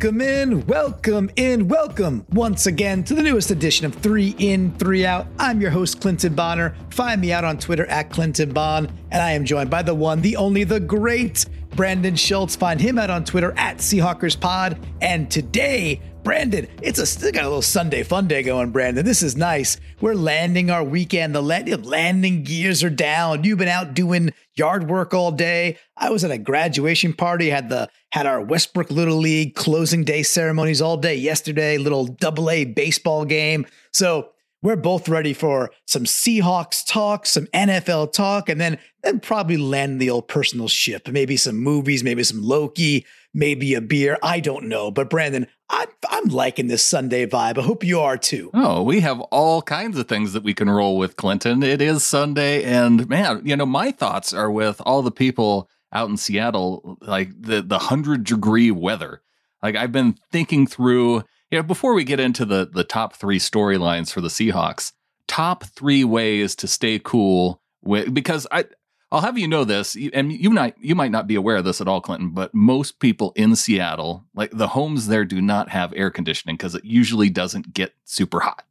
Welcome in, welcome in, welcome once again to the newest edition of Three In, Three Out. I'm your host, Clinton Bonner. Find me out on Twitter at Clinton Bon, and I am joined by the one, the only, the great Brandon Schultz. Find him out on Twitter at Seahawkers Pod. And today, Brandon, it's a still got a little Sunday fun day going, Brandon. This is nice. We're landing our weekend. The landing gears are down. You've been out doing yard work all day. I was at a graduation party, had the had our Westbrook Little League closing day ceremonies all day yesterday, little double A baseball game. So we're both ready for some Seahawks talk, some NFL talk, and then then probably land the old personal ship. Maybe some movies, maybe some Loki, maybe a beer. I don't know. But Brandon, I'm I'm liking this Sunday vibe. I hope you are too. Oh, we have all kinds of things that we can roll with, Clinton. It is Sunday, and man, you know, my thoughts are with all the people out in Seattle, like the the hundred degree weather. Like I've been thinking through you know, before we get into the the top three storylines for the Seahawks, top three ways to stay cool with because I I'll have you know this, and you might you might not be aware of this at all, Clinton, but most people in Seattle, like the homes there, do not have air conditioning because it usually doesn't get super hot.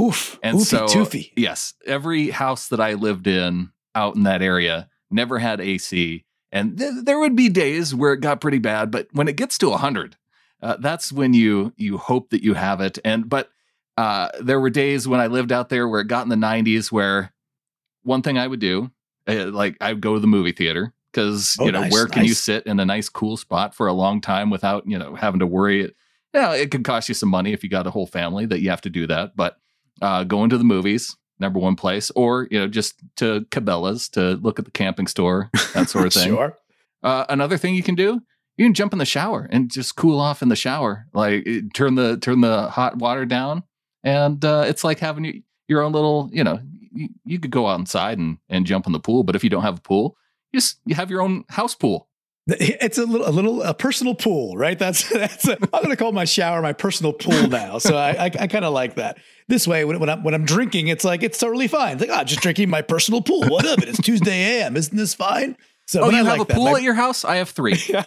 Oof, and oofy, so toofy. yes, every house that I lived in out in that area never had AC, and th- there would be days where it got pretty bad, but when it gets to hundred, uh, that's when you you hope that you have it. And but uh, there were days when I lived out there where it got in the 90s where one thing I would do, uh, like I'd go to the movie theater because oh, you know nice, where can nice. you sit in a nice cool spot for a long time without you know having to worry. It, yeah, it could cost you some money if you got a whole family that you have to do that. But uh, going to the movies, number one place, or you know just to Cabela's to look at the camping store, that sort of thing. sure. Uh, another thing you can do you can jump in the shower and just cool off in the shower. Like turn the turn the hot water down, and uh, it's like having your own little. You know, you, you could go outside and and jump in the pool, but if you don't have a pool, you just you have your own house pool. It's a little, a little, a personal pool, right? That's that's. i am going to call my shower my personal pool now. So I, I, I kind of like that. This way, when, when I'm when I'm drinking, it's like it's totally fine. It's like, oh, just drinking my personal pool. What of it? It's Tuesday a.m. Isn't this fine? So, oh, you I have like a pool that. at your house? I have three. yeah,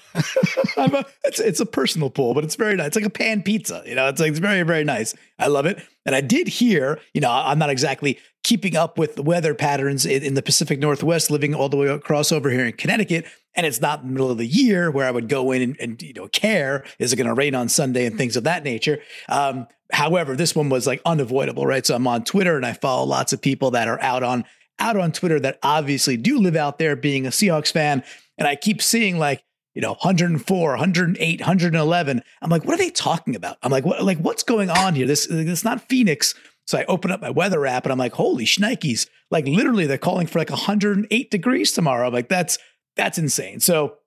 a, it's it's a personal pool, but it's very nice. It's like a pan pizza. You know, it's like it's very very nice. I love it. And I did hear, you know, I'm not exactly keeping up with the weather patterns in, in the Pacific Northwest, living all the way across over here in Connecticut, and it's not the middle of the year where I would go in and, and you know care is it going to rain on Sunday and things of that nature. Um, however, this one was like unavoidable, right? So I'm on Twitter and I follow lots of people that are out on out on Twitter that obviously do live out there being a Seahawks fan. And I keep seeing like, you know, 104, 108, 111. I'm like, what are they talking about? I'm like, what, like, what's going on here? This, it's not Phoenix. So I open up my weather app and I'm like, holy shnikes. Like literally they're calling for like 108 degrees tomorrow. I'm like, that's, that's insane. So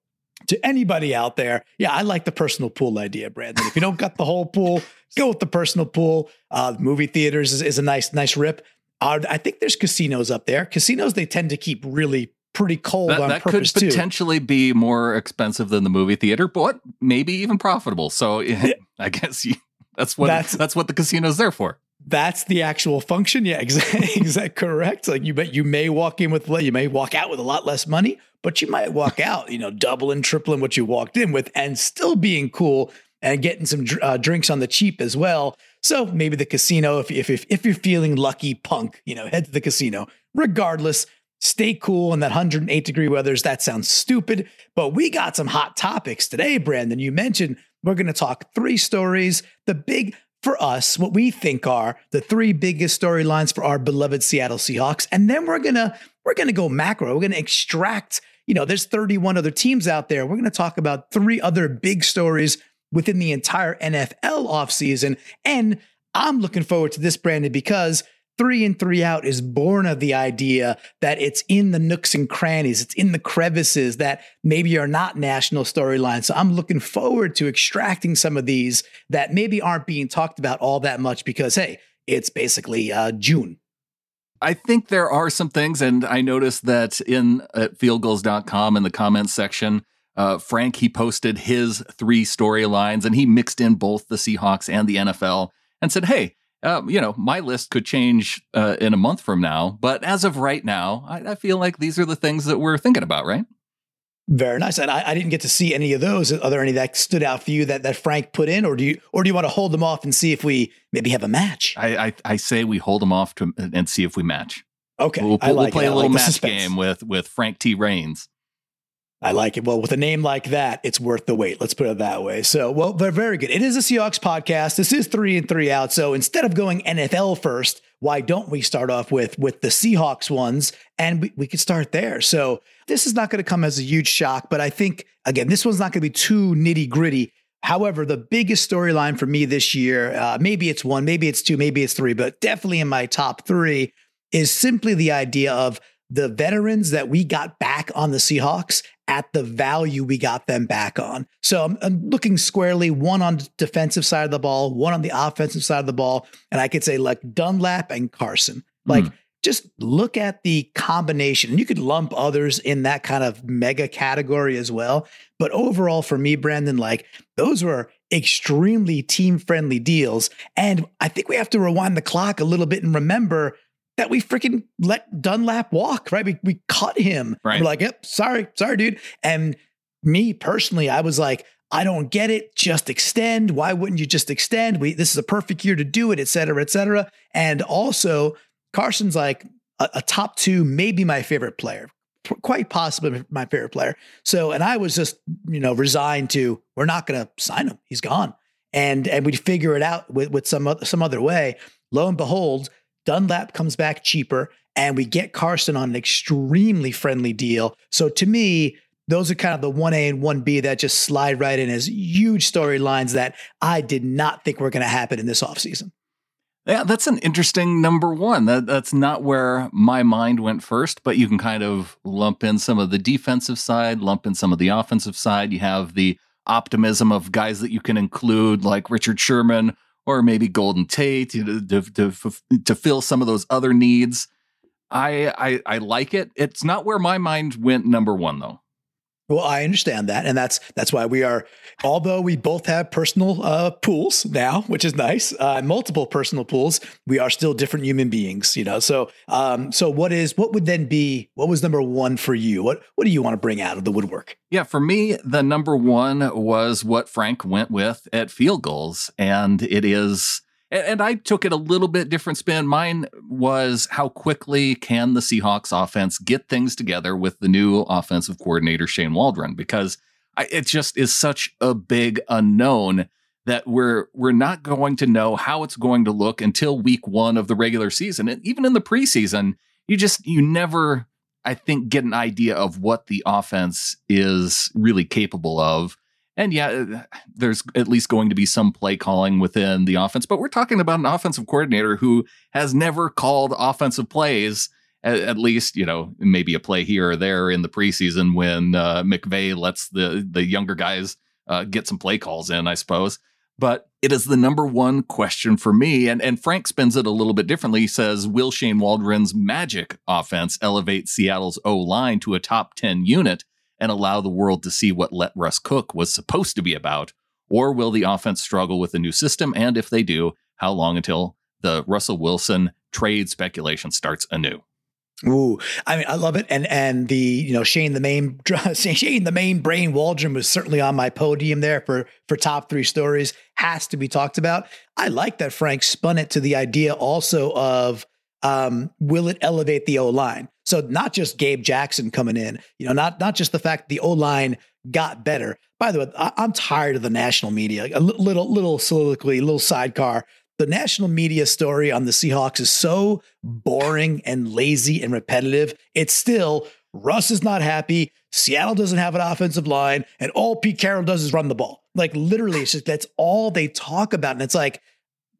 to anybody out there, yeah, I like the personal pool idea, Brandon. If you don't got the whole pool, go with the personal pool. Uh, movie theaters is, is a nice, nice rip. Uh, I think there's casinos up there. Casinos they tend to keep really pretty cold that, on that purpose could potentially too. be more expensive than the movie theater, but maybe even profitable. So yeah. I guess you, that's what that's, that's what the casino's there for. That's the actual function. Yeah, exactly. exactly correct. Like you bet you may walk in with you may walk out with a lot less money, but you might walk out, you know, doubling, tripling what you walked in with, and still being cool and getting some uh, drinks on the cheap as well. So maybe the casino, if, if, if, if you're feeling lucky punk, you know, head to the casino. Regardless, stay cool in that 108 degree weathers. That sounds stupid, but we got some hot topics today, Brandon. You mentioned we're going to talk three stories. The big, for us, what we think are the three biggest storylines for our beloved Seattle Seahawks. And then we're going to, we're going to go macro. We're going to extract, you know, there's 31 other teams out there. We're going to talk about three other big stories within the entire NFL offseason. And I'm looking forward to this, Brandon, because three and three out is born of the idea that it's in the nooks and crannies, it's in the crevices that maybe are not national storylines. So I'm looking forward to extracting some of these that maybe aren't being talked about all that much because, hey, it's basically uh, June. I think there are some things, and I noticed that in at fieldgulls.com in the comments section, uh, Frank, he posted his three storylines and he mixed in both the Seahawks and the NFL and said, hey, uh, you know, my list could change uh, in a month from now, but as of right now, I, I, feel like these are the things that we're thinking about, right? Very nice. And I, I, didn't get to see any of those. Are there any that stood out for you that, that Frank put in, or do you or do you want to hold them off and see if we maybe have a match? I I, I say we hold them off to, and see if we match. Okay, we'll, we'll, like we'll play a little like match game with with Frank T. Rains. I like it. Well, with a name like that, it's worth the wait. Let's put it that way. So, well, they're very good. It is a Seahawks podcast. This is three and three out. So instead of going NFL first, why don't we start off with with the Seahawks ones? And we, we could start there. So this is not going to come as a huge shock, but I think again, this one's not going to be too nitty gritty. However, the biggest storyline for me this year, uh, maybe it's one, maybe it's two, maybe it's three, but definitely in my top three is simply the idea of the veterans that we got back on the Seahawks at the value we got them back on. So I'm, I'm, looking squarely one on the defensive side of the ball, one on the offensive side of the ball, and I could say like Dunlap and Carson. Like mm. just look at the combination, and you could lump others in that kind of mega category as well. But overall, for me, Brandon, like those were extremely team friendly deals, and I think we have to rewind the clock a little bit and remember that we freaking let Dunlap walk, right? We, we cut him. Right. We're like, yep, sorry, sorry, dude. And me personally, I was like, I don't get it. Just extend. Why wouldn't you just extend? We this is a perfect year to do it, et cetera, et cetera. And also, Carson's like a, a top two, maybe my favorite player, quite possibly my favorite player. So, and I was just, you know, resigned to we're not going to sign him. He's gone, and and we'd figure it out with with some other, some other way. Lo and behold, Dunlap comes back cheaper, and we get Carson on an extremely friendly deal. So to me, those are kind of the 1A and 1B that just slide right in as huge storylines that I did not think were going to happen in this offseason. Yeah, that's an interesting number one. That that's not where my mind went first, but you can kind of lump in some of the defensive side, lump in some of the offensive side. You have the optimism of guys that you can include, like Richard Sherman or maybe Golden Tate to, to, to, fill some of those other needs. I, I I like it. It's not where my mind went number one though. Well, I understand that, and that's that's why we are. Although we both have personal uh, pools now, which is nice, uh, multiple personal pools, we are still different human beings, you know. So, um, so what is what would then be what was number one for you? What what do you want to bring out of the woodwork? Yeah, for me, the number one was what Frank went with at Field Gulls, and it is and I took it a little bit different spin. Mine was how quickly can the Seahawks offense get things together with the new offensive coordinator, Shane Waldron, because I, it just is such a big unknown that we're we're not going to know how it's going to look until week one of the regular season. And even in the preseason, you just you never, I think, get an idea of what the offense is really capable of and yeah, uh, there's at least going to be some play calling within the offense, but we're talking about an offensive coordinator who has never called offensive plays. At, at least, you know, maybe a play here or there in the preseason when uh, McVay lets the the younger guys uh, get some play calls in, I suppose. But it is the number one question for me. And, and Frank spins it a little bit differently. He says, Will Shane Waldron's magic offense elevate Seattle's O line to a top 10 unit? And allow the world to see what Let Russ Cook was supposed to be about? Or will the offense struggle with the new system? And if they do, how long until the Russell Wilson trade speculation starts anew? Ooh, I mean, I love it, and and the you know Shane the main Shane the main brain Waldron was certainly on my podium there for for top three stories has to be talked about. I like that Frank spun it to the idea also of um, will it elevate the O line? So not just Gabe Jackson coming in, you know, not not just the fact the O line got better. By the way, I, am tired of the national media. A little little soliloquy, little sidecar. The national media story on the Seahawks is so boring and lazy and repetitive. It's still Russ is not happy. Seattle doesn't have an offensive line, and all Pete Carroll does is run the ball. Like literally, it's just that's all they talk about. And it's like,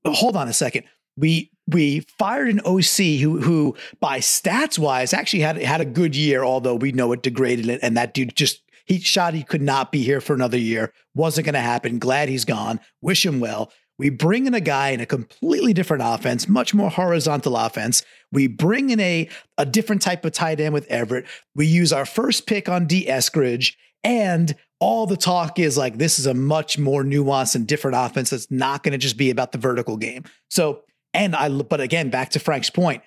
hold on a second. We we fired an OC who who by stats wise actually had had a good year, although we know it degraded it, and that dude just he shot he could not be here for another year. Wasn't going to happen. Glad he's gone. Wish him well. We bring in a guy in a completely different offense, much more horizontal offense. We bring in a, a different type of tight end with Everett. We use our first pick on Dee Eskridge, and all the talk is like this is a much more nuanced and different offense that's not going to just be about the vertical game. So and I, but again, back to Frank's point,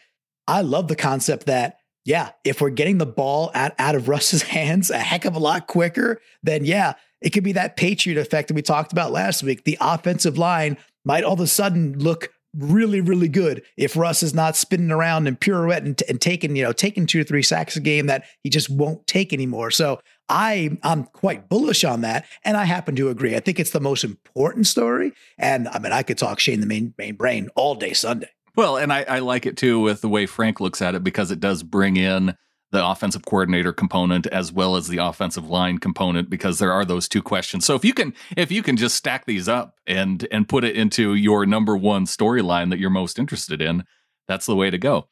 I love the concept that yeah, if we're getting the ball out, out of Russ's hands a heck of a lot quicker, then yeah, it could be that Patriot effect that we talked about last week. The offensive line might all of a sudden look really, really good if Russ is not spinning around and pirouette and, and taking, you know, taking two or three sacks a game that he just won't take anymore. So I I'm quite bullish on that, and I happen to agree. I think it's the most important story, and I mean I could talk Shane the main main brain all day Sunday. Well, and I, I like it too with the way Frank looks at it because it does bring in the offensive coordinator component as well as the offensive line component because there are those two questions. So if you can if you can just stack these up and and put it into your number one storyline that you're most interested in, that's the way to go.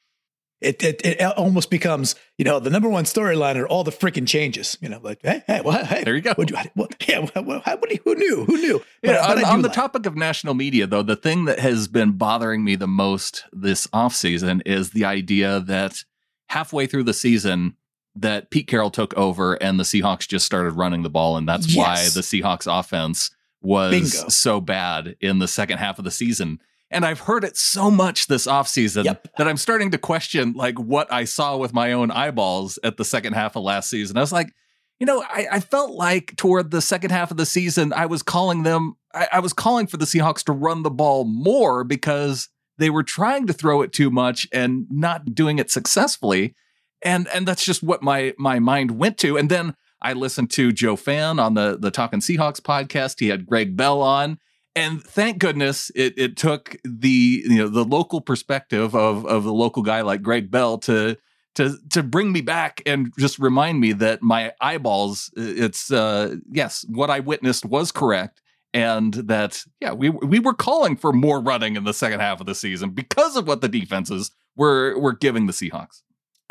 It, it, it almost becomes you know the number one storyline are all the freaking changes you know like hey hey well, hey there you go what, what, yeah what, what, who knew who knew but, yeah, on, on the like. topic of national media though the thing that has been bothering me the most this offseason is the idea that halfway through the season that Pete Carroll took over and the Seahawks just started running the ball. And that's yes. why the Seahawks offense was Bingo. so bad in the second half of the season. And I've heard it so much this offseason yep. that I'm starting to question like what I saw with my own eyeballs at the second half of last season. I was like, you know, I, I felt like toward the second half of the season, I was calling them, I, I was calling for the Seahawks to run the ball more because they were trying to throw it too much and not doing it successfully. And and that's just what my my mind went to. And then I listened to Joe Fann on the the Talking Seahawks podcast. He had Greg Bell on. And thank goodness it, it took the you know the local perspective of of the local guy like Greg Bell to to to bring me back and just remind me that my eyeballs it's uh yes what I witnessed was correct and that yeah we we were calling for more running in the second half of the season because of what the defenses were were giving the Seahawks.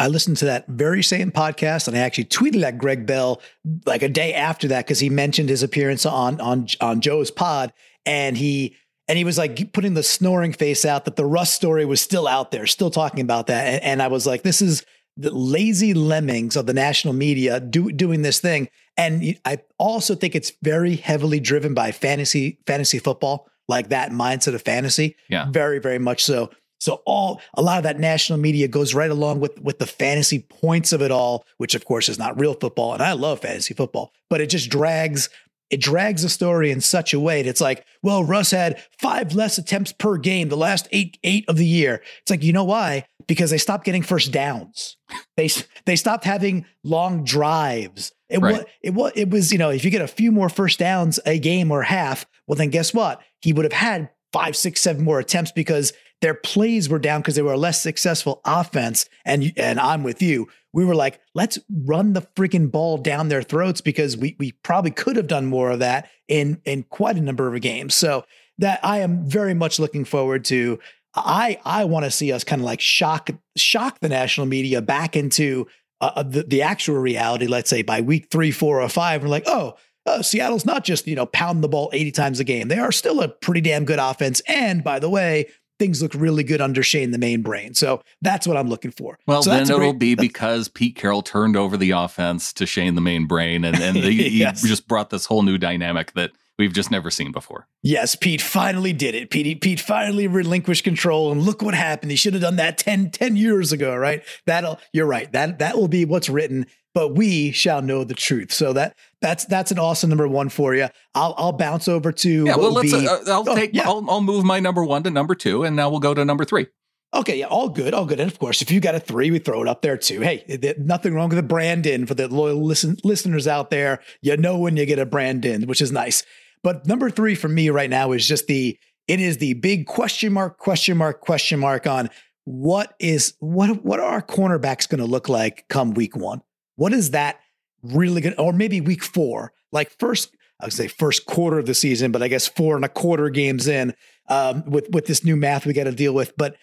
I listened to that very same podcast, and I actually tweeted at Greg Bell like a day after that because he mentioned his appearance on on on Joe's pod, and he and he was like putting the snoring face out that the Russ story was still out there, still talking about that, and, and I was like, this is the lazy lemmings of the national media do, doing this thing. And I also think it's very heavily driven by fantasy fantasy football, like that mindset of fantasy. Yeah, very very much so. So all a lot of that national media goes right along with with the fantasy points of it all, which of course is not real football. And I love fantasy football, but it just drags it drags the story in such a way that it's like, well, Russ had five less attempts per game the last eight eight of the year. It's like, you know why? Because they stopped getting first downs. They they stopped having long drives. It right. was it was it was you know if you get a few more first downs a game or half, well then guess what? He would have had five, six, seven more attempts because their plays were down because they were a less successful offense. And and I'm with you. We were like, let's run the freaking ball down their throats because we we probably could have done more of that in in quite a number of games. So that I am very much looking forward to. I I want to see us kind of like shock shock the national media back into uh, uh, the, the actual reality. Let's say by week three, four, or five, we're like, oh, uh, Seattle's not just you know pound the ball 80 times a game. They are still a pretty damn good offense. And by the way, things look really good under Shane the main brain. So that's what I'm looking for. Well, so then it'll great, be because Pete Carroll turned over the offense to Shane the main brain, and and yes. he just brought this whole new dynamic that we've just never seen before. Yes, Pete finally did it. Pete, Pete finally relinquished control, and look what happened. He should have done that 10, 10 years ago, right? That'll you're right. That that will be what's written but we shall know the truth. So that that's that's an awesome number one for you. I'll I'll bounce over to yeah. Well, let's. Be, uh, I'll oh, take. Yeah. I'll, I'll move my number one to number two, and now we'll go to number three. Okay, yeah, all good, all good. And of course, if you got a three, we throw it up there too. Hey, nothing wrong with the Brandon for the loyal listen, listeners out there. You know when you get a brand in, which is nice. But number three for me right now is just the it is the big question mark, question mark, question mark on what is what what are our cornerbacks going to look like come week one? What is that really good? Or maybe week four, like first, I would say first quarter of the season, but I guess four and a quarter games in um, with with this new math we got to deal with. But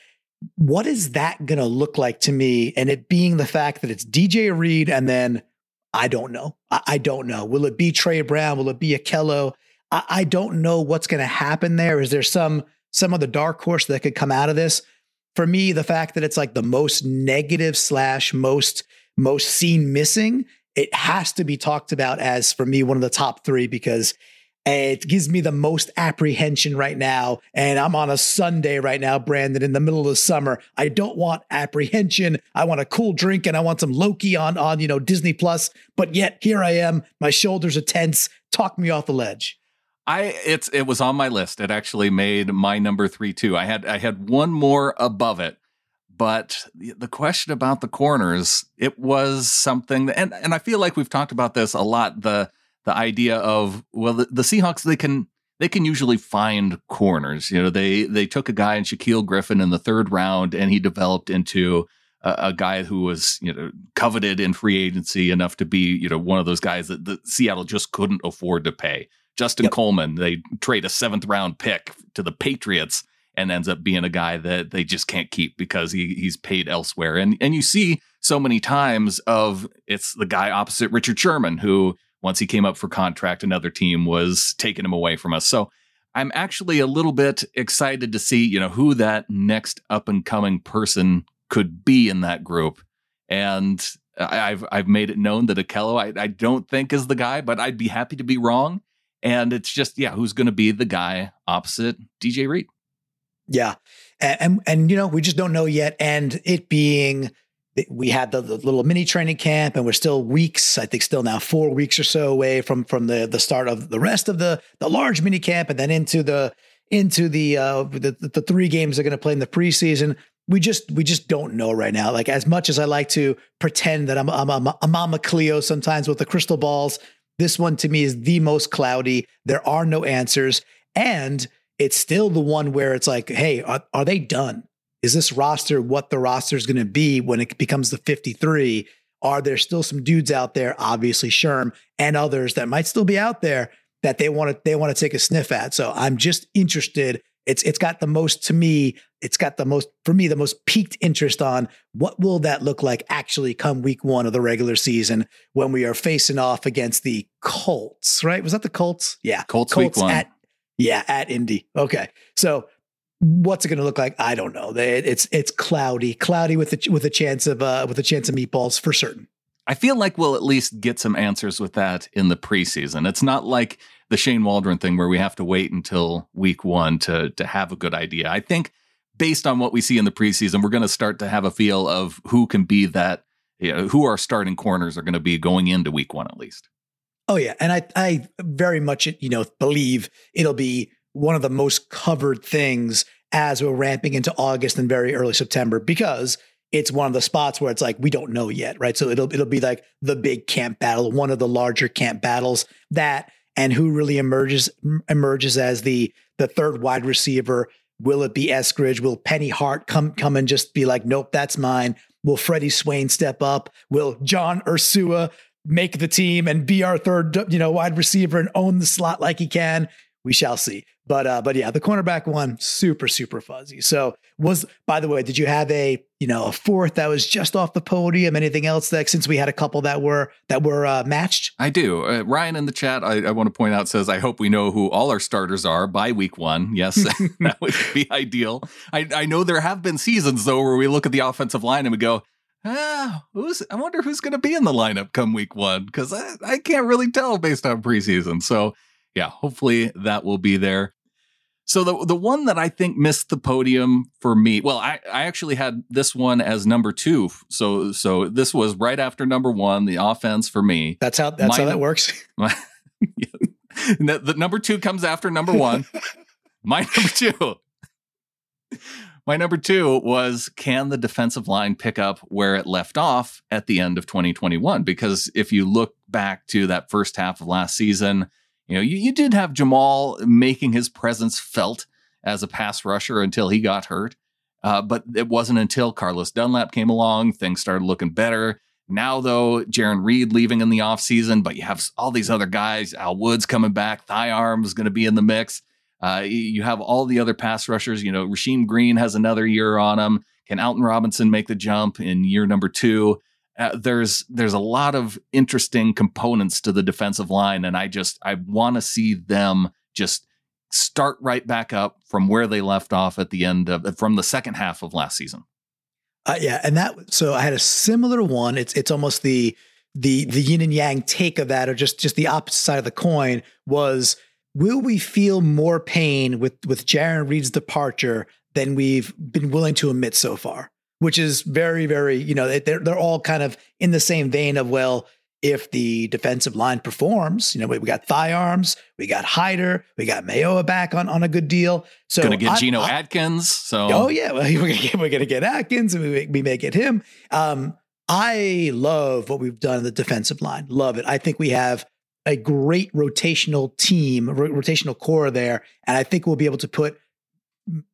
what is that going to look like to me? And it being the fact that it's DJ Reed and then I don't know. I, I don't know. Will it be Tre Brown? Will it be Ahkello? I, I don't know what's going to happen there. Is there some some of the dark horse that could come out of this? For me, the fact that it's like the most negative slash most most seen missing, it has to be talked about as for me one of the top three because It gives me the most apprehension right now. And I'm on a Sunday right now, Brandon, in the middle of the summer. I don't want apprehension. I want a cool drink and I want some Loki on, on, you know, Disney Plus. But yet here I am. My shoulders are tense. Talk me off the ledge. I it's it was on my list. It actually made my number three too. I had I had one more above it, but the question about the corners, it was something, and and I feel like we've talked about this a lot. The the idea of well, the, the Seahawks they can they can usually find corners. You know, they they took a guy in Shaquill Griffin in the third round, and he developed into a, a, guy who was you know coveted in free agency enough to be you know one of those guys that the Seattle just couldn't afford to pay. Justin yep. Coleman, they trade a seventh round pick to the Patriots and ends up being a guy that they just can't keep because he he's paid elsewhere. And and you see so many times of it's the guy opposite Richard Sherman who once he came up for contract, another team was taking him away from us. So I'm actually a little bit excited to see, you know, who that next up and coming person could be in that group. And I've I've made it known that Ahkello I, I don't think is the guy, but I'd be happy to be wrong. And it's just, yeah, who's going to be the guy opposite DJ Reed? Yeah, and, and, and you know we just don't know yet. And it being we had the, the, little mini training camp, and we're still weeks, I think, still now four weeks or so away from from the the start of the rest of the the large mini camp, and then into the into the uh the, the three games they're going to play in the preseason. We just we just don't know right now. Like as much as I like to pretend that I'm I'm, I'm a Mama Cleo sometimes with the crystal balls, this one to me is the most cloudy. There are no answers, and it's still the one where it's like, hey, are, are they done? Is this roster what the roster is going to be when it becomes the 53? Are there still some dudes out there, obviously Sherm and others that might still be out there that they want to they want to take a sniff at? So I'm just interested. It's it's got the most to me. It's got the most for me the most peaked interest on what will that look like actually come week one of the regular season when we are facing off against the Colts. Right? Was that the Colts? Yeah, Colts, Colts week one. yeah, at Indy. Okay. So what's it going to look like? I don't know. It's it's cloudy, cloudy with a, with a chance of uh, with a chance of meatballs for certain. I feel like we'll at least get some answers with that in the preseason. It's not like the Shane Waldron thing where we have to wait until week one to to have a good idea. I think based on what we see in the preseason, we're going to start to have a feel of who can be that, you know, who our starting corners are going to be going into week one at least. Oh yeah, and I I very much you know believe it'll be one of the most covered things as we're ramping into August and very early September because it's one of the spots where it's like we don't know yet, right? So it'll it'll be like the big camp battle, one of the larger camp battles that and who really emerges emerges as the the third wide receiver. Will it be Eskridge? Will Penny Hart come come and just be like, nope, that's mine? Will Freddie Swain step up? Will John Ursua make the team and be our third, you know, wide receiver and own the slot like he can. We shall see. But uh, but yeah, the cornerback one super super fuzzy. So was by the way, did you have a you know a fourth that was just off the podium? Anything else that since we had a couple that were that were uh, matched? I do. Uh, Ryan in the chat, I, I want to point out says, I hope we know who all our starters are by week one. Yes, that would be ideal. I I know there have been seasons though where we look at the offensive line and we go, ah, who's, I wonder who's going to be in the lineup come week one because I, I can't really tell based on preseason. So, yeah, hopefully that will be there. So the the one that I think missed the podium for me, well, I, I actually had this one as number two. So so this was right after number one, the offense for me. That's how that's my, how that works. My, the, the number two comes after number one. my number two my number two was can the defensive line pick up where it left off at the end of 2021? Because if you look back to that first half of last season, you know, you, you did have Jamal making his presence felt as a pass rusher until he got hurt. Uh, but it wasn't until Carlos Dunlap came along, things started looking better. Now, though, Jarran Reed leaving in the offseason, but you have all these other guys. Al Woods coming back, Thigh Arm is going to be in the mix. Uh, you have all the other pass rushers. You know, Rasheem Green has another year on him. Can Alton Robinson make the jump in year number two? Uh, there's there's a lot of interesting components to the defensive line, and I just I want to see them just start right back up from where they left off at the end of from the second half of last season. Uh, yeah, and that so I had a similar one. It's it's almost the the the yin and yang take of that, or just just the opposite side of the coin was will we feel more pain with with Jarran Reed's departure than we've been willing to admit so far? Which is very, very, you know, they're they're all kind of in the same vein of well, if the defensive line performs, you know, we, we got thigh arms, we got Hyder, we got Mayowa back on, on a good deal. So gonna get I, Geno I, Atkins. So oh yeah, well, we're gonna get, we're gonna get Atkins, and we may, we may get him. Um, I love what we've done in the defensive line. Love it. I think we have a great rotational team, rotational core there, and I think we'll be able to put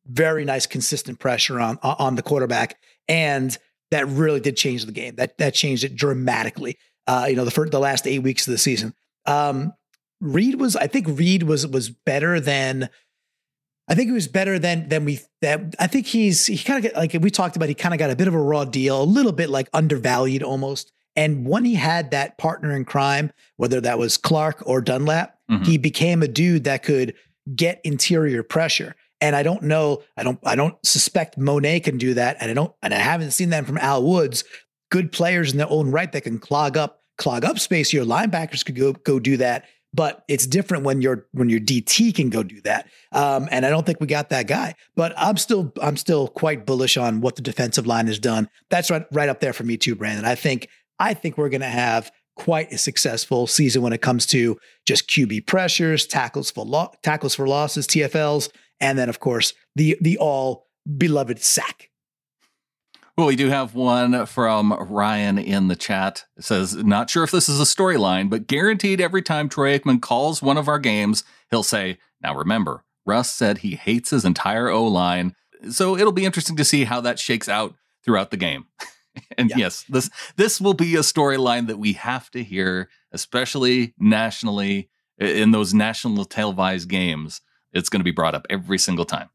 very nice, consistent pressure on on the quarterback, and that really did change the game. That that changed it dramatically. Uh, you know, the first, the last eight weeks of the season. Um, Reed was, I think Reed was was better than. I think he was better than than we that I think he's he kind of like we talked about he kind of got a bit of a raw deal, a little bit like undervalued almost. And when he had that partner in crime, whether that was Clark or Dunlap, mm-hmm. he became a dude that could get interior pressure. And I don't know, I don't, I don't suspect Mone can do that. And I don't, and I haven't seen that from Al Woods. Good players in their own right that can clog up, clog up space. Your linebackers could go go do that. But it's different when your when your DT can go do that. Um, and I don't think we got that guy. But I'm still I'm still quite bullish on what the defensive line has done. That's right right up there for me too, Brandon. I think I think we're to have quite a successful season when it comes to just QB pressures, tackles for lo- tackles for losses, TFLs, and then of course the the all beloved sack. Well, we do have one from Ryan in the chat. It says, not sure if this is a storyline, but guaranteed every time Troy Aikman calls one of our games, he'll say, Now remember, Russ said he hates his entire O line. So it'll be interesting to see how that shakes out throughout the game. and yeah. yes, this this will be a storyline that we have to hear, especially nationally in those national televised games. It's going to be brought up every single time.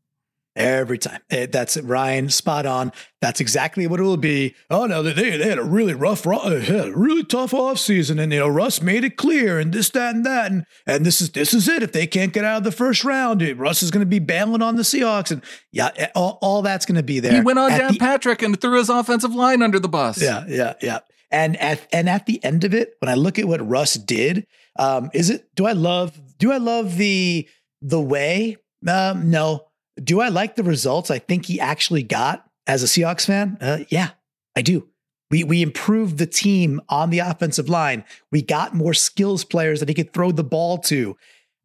Every time. Eh, that's it, Ryan. Spot on. That's exactly what it will be. Oh no, they, they had a really rough, uh, had a really tough off season, and you know Russ made it clear, and this, that, and that, and and this is this is it. If they can't get out of the first round, Russ is going to be bailing on the Seahawks, and yeah, eh, all, all that's going to be there. He went on Dan the, Patrick and threw his offensive line under the bus. Yeah, yeah, yeah. And at and at the end of it, when I look at what Russ did, um, is it? Do I love? Do I love the the way? Um, no, do I like the results I think he actually got as a Seahawks fan? Uh, yeah, I do. We we improved the team on the offensive line. We got more skills players that he could throw the ball to.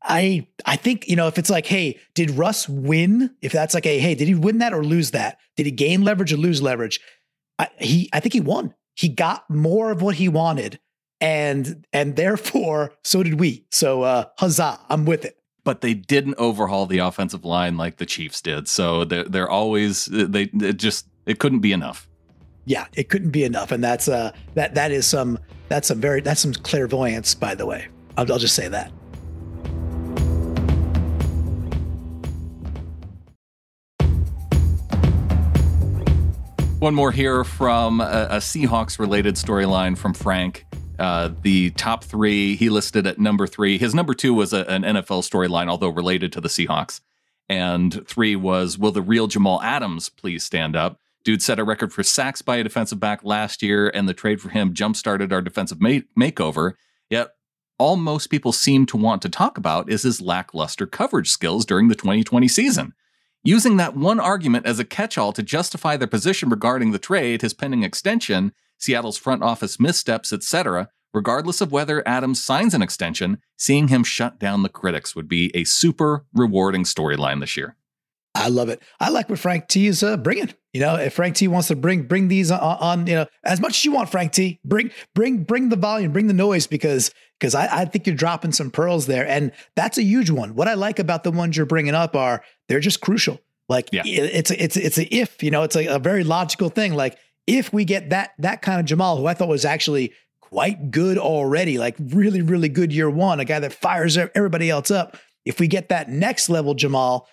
I I think you know if it's like, hey, did Russ win? If that's like a hey, did he win that or lose that? Did he gain leverage or lose leverage? I, he I think he won. He got more of what he wanted, and and therefore so did we. So uh, huzzah! I'm with it but they didn't overhaul the offensive line like the Chiefs did. So they're they're always they it just it couldn't be enough. Yeah, it couldn't be enough, and that's uh that that is some that's some very that's some clairvoyance, by the way. I'll, I'll just say that. One more here from a, a Seahawks related storyline from Frank. Uh, the top three, he listed at number three. His number two was a, an NFL storyline, although related to the Seahawks. And three was, Will the real Jamal Adams please stand up? Dude set a record for sacks by a defensive back last year, and the trade for him jump started our defensive ma- makeover. Yet, all most people seem to want to talk about is his lackluster coverage skills during the 2020 season. Using that one argument as a catch all to justify their position regarding the trade, his pending extension, Seattle's front office missteps, etc., regardless of whether Adams signs an extension, seeing him shut down the critics would be a super rewarding storyline this year. I love it. I like what Frank T is uh, bringing. You know, if Frank T wants to bring bring these on, on, you know, as much as you want, Frank T, bring bring bring the volume, bring the noise, because because I, I think you're dropping some pearls there, and that's a huge one. What I like about the ones you're bringing up are they're just crucial. Like yeah. it's it's it's a if you know, it's a, a very logical thing. Like if we get that that kind of Jamal, who I thought was actually quite good already, like really, really good year one, a guy that fires everybody else up. If we get that next level Jamal,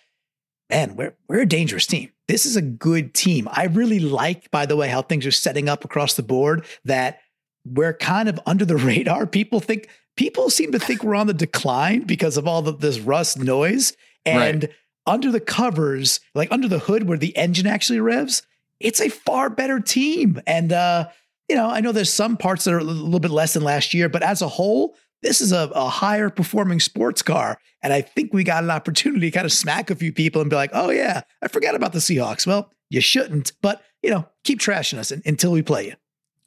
man, we're we're a dangerous team. This is a good team. I really like, by the way, how things are setting up across the board. That we're kind of under the radar. People think people seem to think we're on the decline because of all of this Russ noise and. Right. Under the covers, like under the hood where the engine actually revs, it's a far better team. And, uh, you know, I know there's some parts that are a little bit less than last year, but as a whole, this is a, a higher performing sports car. And I think we got an opportunity to kind of smack a few people and be like, oh, yeah, I forgot about the Seahawks. Well, you shouldn't, but, you know, keep trashing us until we play you.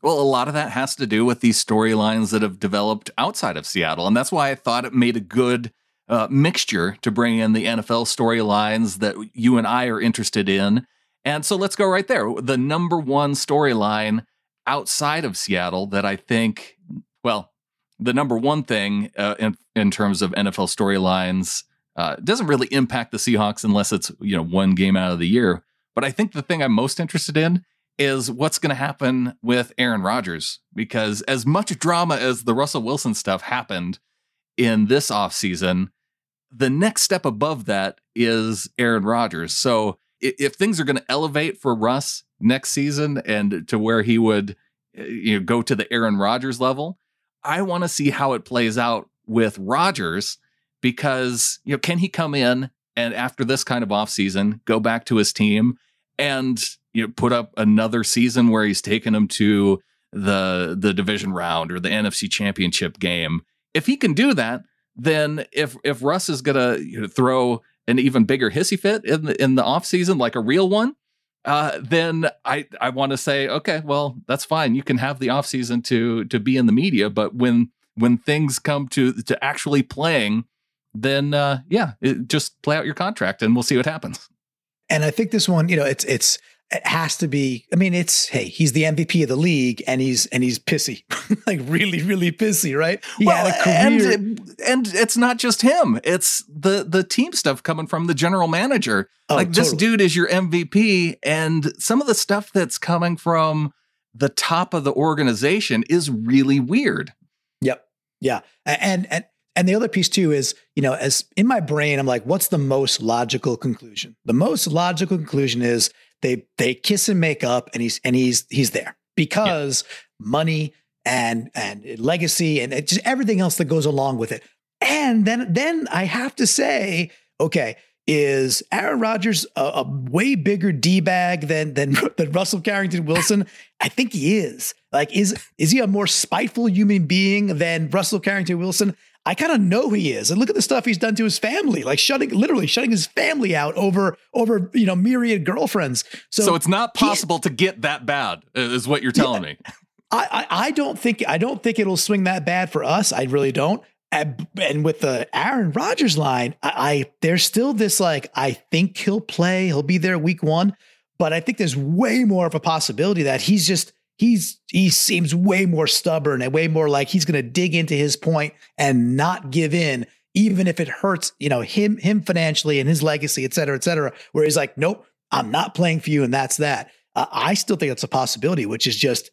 Well, a lot of that has to do with these storylines that have developed outside of Seattle. And that's why I thought it made a good uh, mixture to bring in the NFL storylines that you and I are interested in. And so let's go right there. The number one storyline outside of Seattle that I think, well, the number one thing uh, in, in terms of NFL storylines uh, doesn't really impact the Seahawks unless it's you know one game out of the year. But I think the thing I'm most interested in is what's going to happen with Aaron Rodgers because as much drama as the Russell Wilson stuff happened in this offseason, the next step above that is Aaron Rodgers. So if things are going to elevate for Russ next season and to where he would eh, you know go to the Aaron Rodgers level, I want to see how it plays out with Rodgers because you know can he come in and after this kind of offseason go back to his team and you know, put up another season where he's taken them to the the division round or the NFC championship game. If he can do that, then if if Russ is gonna you know, throw an even bigger hissy fit in the in the offseason, like a real one, uh, then I I want to say, okay, well, that's fine. You can have the offseason to to be in the media, but when when things come to to actually playing, then uh, yeah, it, just play out your contract and we'll see what happens. And I think this one, you know, it's it's it has to be. I mean, it's hey, he's the MVP of the league, and he's and he's pissy, like really, really pissy, right? He well, and and it's not just him; it's the the team stuff coming from the general manager. Oh, like totally. this dude is your MVP, and some of the stuff that's coming from the top of the organization is really weird. Yep. Yeah. And and and the other piece too is, you know, as in my brain, I'm like, what's the most logical conclusion? The most logical conclusion is they they kiss and make up, and he's and he's he's there because yeah. money and and legacy and just everything else that goes along with it. And then then I have to say, okay, is Aaron Rodgers a, a way bigger d bag than than than Russell Carrington Wilson? I think he is. Like, is is he a more spiteful human being than Russell Carrington Wilson? I kind of know he is. And look at the stuff he's done to his family, like shutting, literally shutting his family out over, over, you know, myriad girlfriends. So, so it's not possible to get that bad, is what you're telling yeah, me. I, I, I don't think, I don't think it'll swing that bad for us. I really don't. And, and with the Aaron Rodgers line, I, I there's still this like, I think he'll play, he'll be there week one, but I think there's way more of a possibility that he's just, he's he seems way more stubborn and way more like he's going to dig into his point and not give in even if it hurts you know him him financially and his legacy et cetera et cetera where he's like nope i'm not playing for you and that's that. Uh, i still think that's a possibility which is just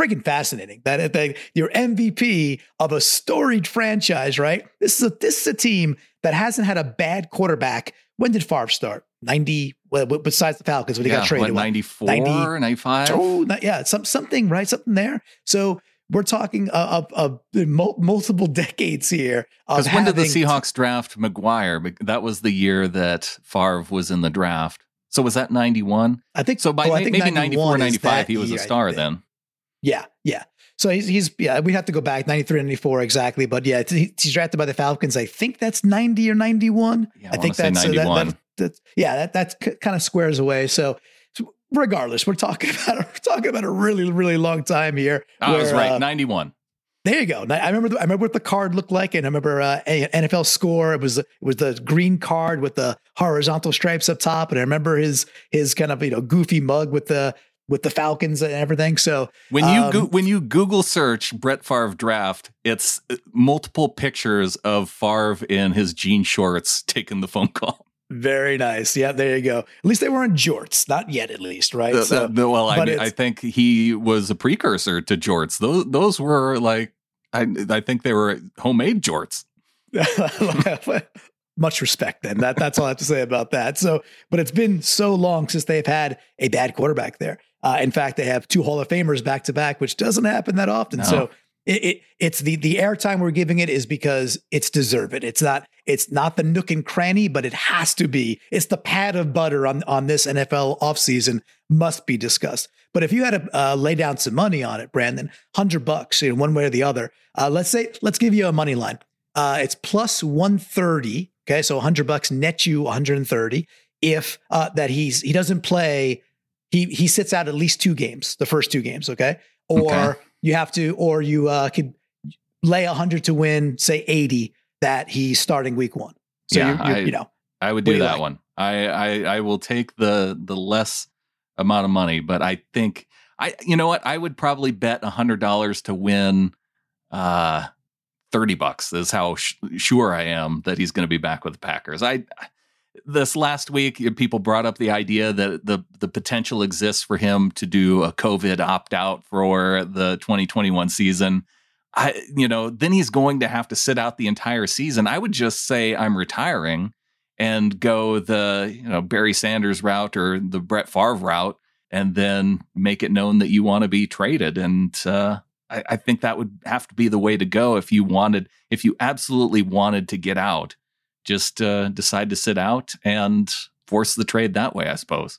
freaking fascinating that, that your mvp of a storied franchise right? This is a this is a team that hasn't had a bad quarterback when did Favre start 90 well, besides the Falcons when he yeah, got traded. What, 94, 90, 95? Oh, yeah, some, something, right? Something there. So we're talking uh, of, of, of multiple decades here. Because when did the Seahawks draft McGwire? That was the year that Favre was in the draft. So was that 91? I think so. By oh, maybe 94, 95, he was a star then. Yeah, yeah. So he's, he's yeah, we have to go back 93, 94 exactly. But yeah, he's drafted by the Falcons. I think that's 90 or 91. Yeah, I, I think that's uh, that, that, that, yeah, that that kind of squares away. So, so, regardless, we're talking about we're talking about a really really long time here. I was right, uh, ninety one. There you go. I remember. I remember what the card looked like, and I remember uh, NFL score. It was it was the green card with the horizontal stripes up top, and I remember his his kind of you know goofy mug with the with the Falcons and everything. So when you um, go- when you Google search Brett Favre draft, it's uh, multiple pictures of Favre in his jean shorts taking the phone call. Very nice. Yeah, there you go. At least they weren't jorts, not yet, at least, right? Uh, so, uh, well, I, mean, I think he was a precursor to jorts. Those those were like, I I think they were homemade jorts. Much respect, then. That that's all I have to say about that. So, but it's been so long since they've had a bad quarterback there. Uh, in fact, they have two Hall of Famers back to back, which doesn't happen that often. No. So It, it, it's the the airtime we're giving it is because it's deserved. It's not it's not the nook and cranny, but it has to be. It's the pat of butter on on this NFL offseason must be discussed. But if you had to uh, lay down some money on it, Brandon, hundred bucks, you know, one way or the other. Uh, let's say let's give you a money line. Uh, it's plus one thirty. Okay, so hundred bucks net you one hundred and thirty. If uh, that he's he doesn't play, he he sits out at least two games, the first two games. Okay, or okay you have to, or you uh, could lay 100 to win, say 80, that he's starting week one. So yeah, you're, you're, I, you know, I would do that like? one. I, I I will take the the less amount of money, but I think I you know what I would probably bet a hundred dollars to win uh 30 bucks is how sh- sure I am that he's going to be back with the Packers. I this last week people brought up the idea that the the potential exists for him to do a covid opt out for the 2021 season. I you know then he's going to have to sit out the entire season. I would just say i'm retiring and go the you know barry sanders route or the brett Favre route and then make it known that you want to be traded. And uh, I, I think that would have to be the way to go if you wanted if you absolutely wanted to get out just uh, decide to sit out and force the trade that way, I suppose.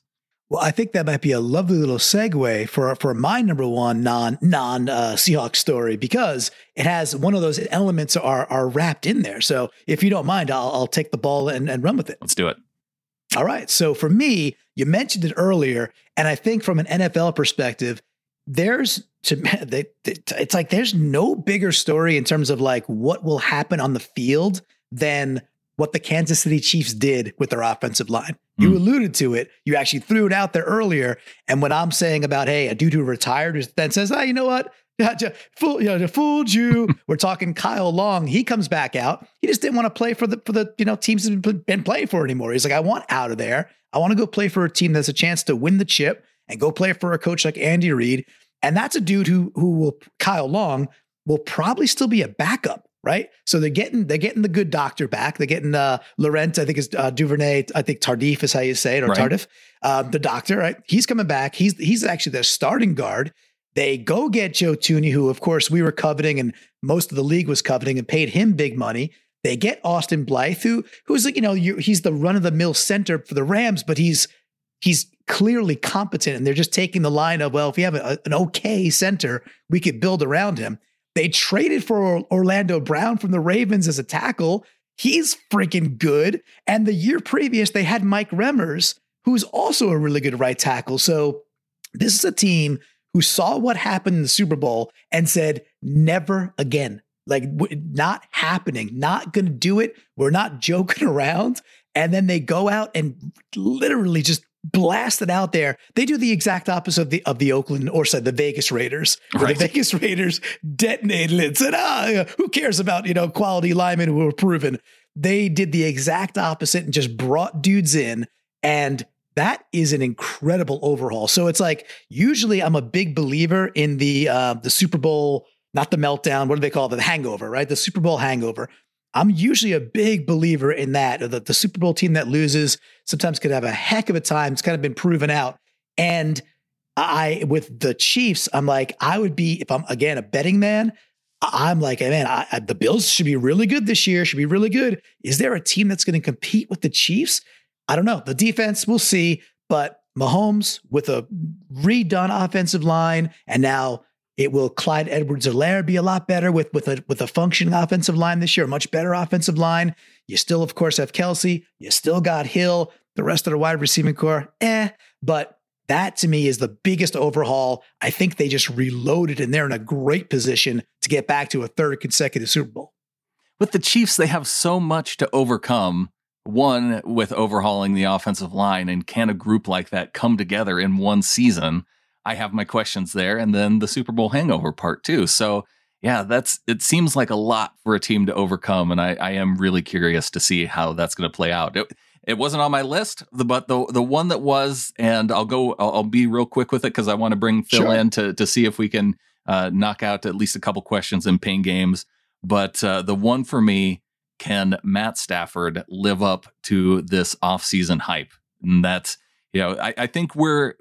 Well, I think that might be a lovely little segue for for my number one non non uh, Seahawks story because it has one of those elements are are wrapped in there. So if you don't mind, I'll, I'll take the ball and, and run with it. Let's do it. All right. So for me, you mentioned it earlier, and I think from an NFL perspective, there's to they, it's like there's no bigger story in terms of like what will happen on the field than what the Kansas City Chiefs did with their offensive line. You mm. alluded to it. You actually threw it out there earlier. And when I'm saying about, hey, a dude who retired then says, oh, you know what? Fool, you know, fooled you. We're talking Kyle Long. He comes back out. He just didn't want to play for the for the you know teams that have been playing for anymore. He's like, I want out of there. I want to go play for a team that's a chance to win the chip and go play for a coach like Andy Reid. And that's a dude who who will Kyle Long will probably still be a backup right? So they're getting they're getting the good doctor back. They're getting uh, Laurent, I think is uh, Duvernay. I think Tardif is how you say it, or right. Tardif. Um, the doctor, right? He's coming back. He's he's actually their starting guard. They go get Joe Thuney, who of course we were coveting, and most of the league was coveting, and paid him big money. They get Austin Blythe, who who's like you know you, he's the run of the mill center for the Rams, but he's he's clearly competent, and they're just taking the line of well, if we have a, an okay center, we could build around him. They traded for Orlando Brown from the Ravens as a tackle. He's freaking good. And the year previous, they had Mike Remmers, who's also a really good right tackle. So this is a team who saw what happened in the Super Bowl and said, never again. Like, not happening, not going to do it. We're not joking around. And then they go out and literally just blasted out there. They do the exact opposite of the of the Oakland or said the Vegas Raiders. Right. The Vegas Raiders detonated it. Said, ah, who cares about you know quality linemen who were proven? They did the exact opposite and just brought dudes in, and that is an incredible overhaul. So it's like usually I'm a big believer in the uh, the Super Bowl, not the meltdown. What do they call it? The hangover, right? The Super Bowl hangover. I'm usually a big believer in that. The, the Super Bowl team that loses sometimes could have a heck of a time. It's kind of been proven out. And I, with the Chiefs, I'm like, I would be, if I'm again a betting man, I'm like, man, I, I, the Bills should be really good this year, should be really good. Is there a team that's going to compete with the Chiefs? I don't know. The defense, we'll see. But Mahomes with a redone offensive line and now it will Clyde Edwards-Helaire be a lot better with with a with a functioning offensive line this year, a much better offensive line. You still, of course, have Kelsey. You still got Hill. The rest of the wide receiving core, eh. But that to me is the biggest overhaul. I think they just reloaded and they're in a great position to get back to a third consecutive Super Bowl. With the Chiefs, they have so much to overcome. One, with overhauling the offensive line, and can a group like that come together in one season? I have my questions there. And then the Super Bowl hangover part too. So yeah, that's it seems like a lot for a team to overcome. And I, I am really curious to see how that's going to play out. It, it wasn't on my list, but the the one that was, and I'll go, I'll, I'll be real quick with it because I want to bring Phil sure. in to to see if we can uh, knock out at least a couple questions in pain games. But uh, the one for me, can Matt Stafford live up to this offseason hype? And that's you know, I, I think we're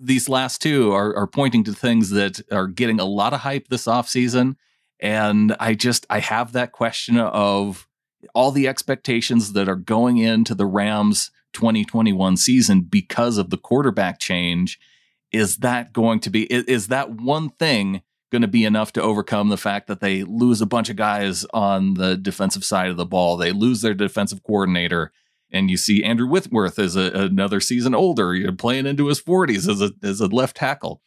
these last two are, are pointing to things that are getting a lot of hype this offseason. And I just, I have that question of all the expectations that are going into the Rams 2021 season because of the quarterback change. Is that going to be, is, is that one thing going to be enough to overcome the fact that they lose a bunch of guys on the defensive side of the ball? They lose their defensive coordinator. And you see Andrew Whitworth as a, another season older, you're playing into his 40s as a, as a left tackle.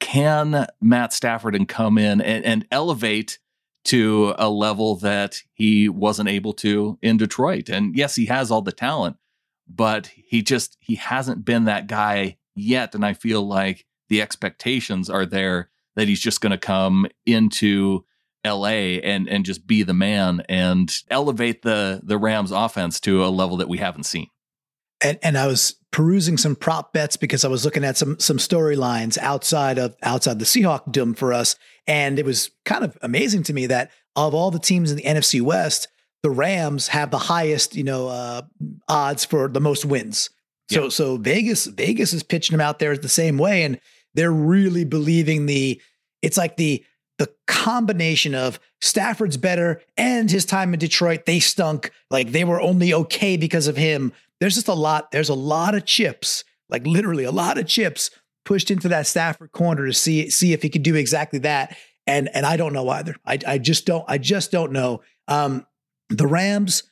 Can Matt Stafford and come in and, and elevate to a level that he wasn't able to in Detroit? And yes, he has all the talent, but he just he hasn't been that guy yet. And I feel like the expectations are there that he's just going to come into LA and and just be the man and elevate the the Rams offense to a level that we haven't seen. And and I was perusing some prop bets because I was looking at some some storylines outside of outside the Seahawk Dome for us and it was kind of amazing to me that of all the teams in the NFC West, the Rams have the highest, you know, uh, odds for the most wins. So so Vegas Vegas is pitching them out there the same way and they're really believing the it's like the the combination of Stafford's better and his time in Detroit, they stunk. Like they were only okay because of him. There's just a lot, there's a lot of chips, like literally a lot of chips pushed into that Stafford corner to see see if he could do exactly that. And and I don't know either. I I just don't I just don't know. Um the Rams,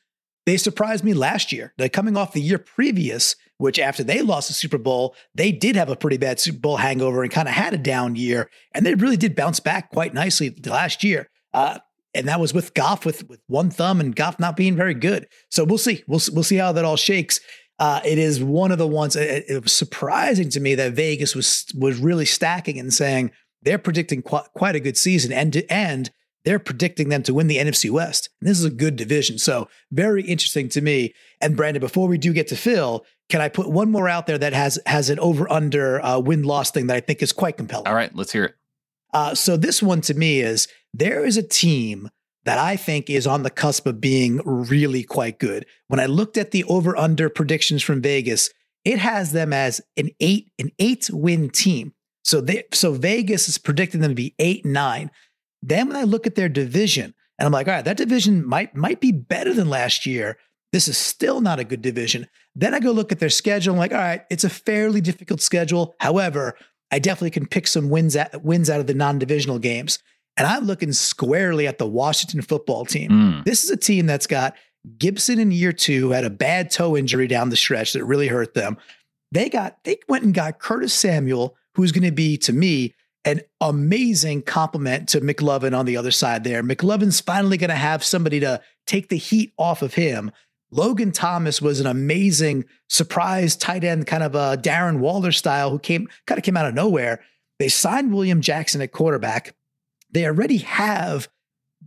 they surprised me last year. They're coming off the year previous which after they lost the Super Bowl, they did have a pretty bad Super Bowl hangover and kind of had a down year. And they really did bounce back quite nicely last year. Uh, and that was with Goff with with one thumb and Goff not being very good. So we'll see. We'll we'll see how that all shakes. Uh, it is one of the ones. It, it, was surprising to me that Vegas was was really stacking and saying they're predicting quite, quite a good season end to. They're predicting them to win the NFC West. And this is a good division. So very interesting to me. And Brandon, before we do get to Phil, can I put one more out there that has has an over under uh, win loss thing that I think is quite compelling? All right, let's hear it. Uh, so this one to me is there is a team that I think is on the cusp of being really quite good. When I looked at the over under predictions from Vegas, it has them as an eight an eight win team. So they so Vegas is predicting them to be eight nine. Then when I look at their division, and I'm like, all right, that division might might be better than last year. This is still not a good division. Then I go look at their schedule. I'm like, all right, it's a fairly difficult schedule. However, I definitely can pick some wins at, wins out of the non-divisional games. And I'm looking squarely at the Washington football team. Mm. This is a team that's got Gibson in year two had a bad toe injury down the stretch that really hurt them. They got they went and got Curtis Samuel, who's going to be to me an amazing compliment to McLaurin on the other side there. McLaurin's finally going to have somebody to take the heat off of him. Logan Thomas was an amazing surprise tight end, kind of a Darren Waller style, who came kind of came out of nowhere. They signed William Jackson at quarterback. They already have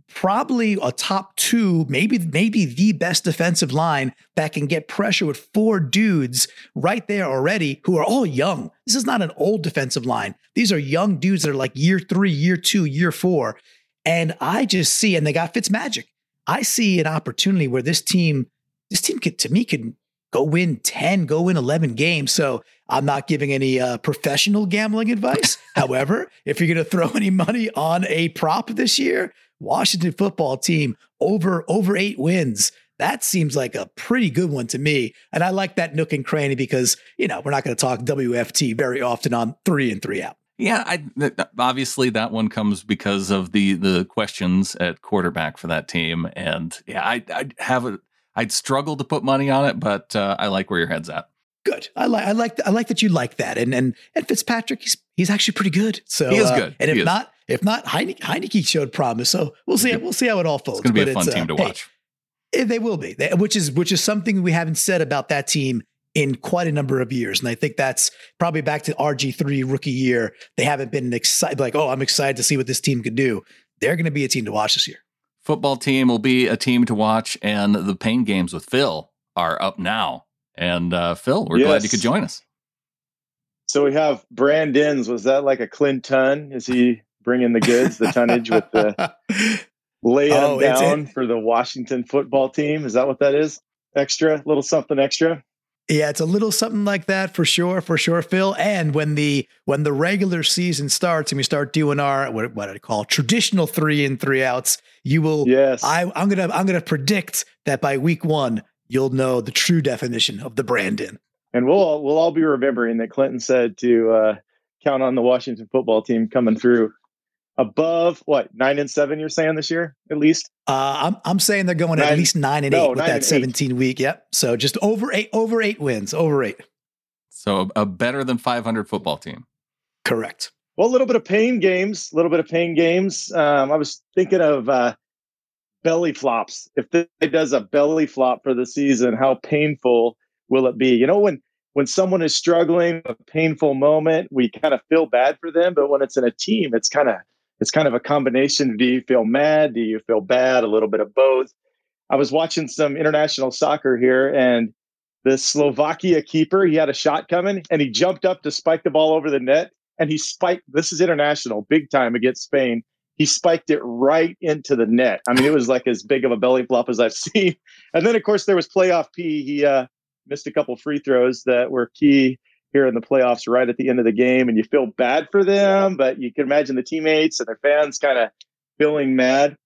probably a top two, maybe maybe the best defensive line that can get pressure with four dudes right there already who are all young. This is not an old defensive line. These are young dudes that are like year three, year two, year four. And I just see, and they got Fitz Magic. I see an opportunity where this team this team could, to me, could go win 10, go win 11 games. So I'm not giving any uh, professional gambling advice. However, if you're going to throw any money on a prop this year, Washington football team over over eight wins. That seems like a pretty good one to me. And I like that nook and cranny because, you know, we're not going to talk WFT very often on three and three out. Yeah, I, obviously that one comes because of the the questions at quarterback for that team, and yeah, I I have a I'd struggle to put money on it, but uh, I like where your head's at. Good. I like. I like. I like that you like that. And and and Fitzpatrick, he's he's actually pretty good. So he is uh, good. and if not, if not, Heinicke, Heinicke showed promise. So we'll see. We'll see how it all folds. It's going to be a fun team uh, to watch. Hey, they will be. They, which is which is something we haven't said about that team in quite a number of years. And I think that's probably back to RG3 rookie year. They haven't been excited, like, oh, I'm excited to see what this team can do. They're going to be a team to watch this year football team will be a team to watch, and the pain games with Phil are up now. And uh, Phil, we're yes. glad you could join us. So we have Brandon's. Was that like a Clinton? Is he bringing the goods, the tonnage with the laying oh, down for the Washington football team? Is that what that is? Extra, little something extra. Yeah, it's a little something like that for sure, for sure, Phil. And when the when the regular season starts and we start doing our what what I call traditional three in three outs, you will. Yes, I, I'm gonna I'm gonna predict that by week one you'll know the true definition of the Brandon. And we'll we'll all be remembering that Clinton said to uh, count on the Washington football team coming through above what nine and seven. You're saying this year at least. Uh, I'm I'm saying they're going nine, at least nine and no, eight with that 17 eight. week. Yep. So just over eight over eight wins. Over eight. So a better than 500 football team. Correct. Well, a little bit of pain games. A little bit of pain games. Um, I was thinking of uh, belly flops. If it does a belly flop for the season, how painful will it be? You know, when when someone is struggling, a painful moment, we kind of feel bad for them. But when it's in a team, it's kind of it's kind of a combination. Do you feel mad? Do you feel bad? A little bit of both. I was watching some international soccer here, and the Slovakia keeper, he had a shot coming, and he jumped up to spike the ball over the net, and he spiked. This is international, big time against Spain. He spiked it right into the net. I mean, it was like as big of a belly flop as I've seen. And then, of course, there was playoff P. He uh, missed a couple free throws that were key here in the playoffs right at the end of the game and you feel bad for them, but you can imagine the teammates and their fans kind of feeling mad.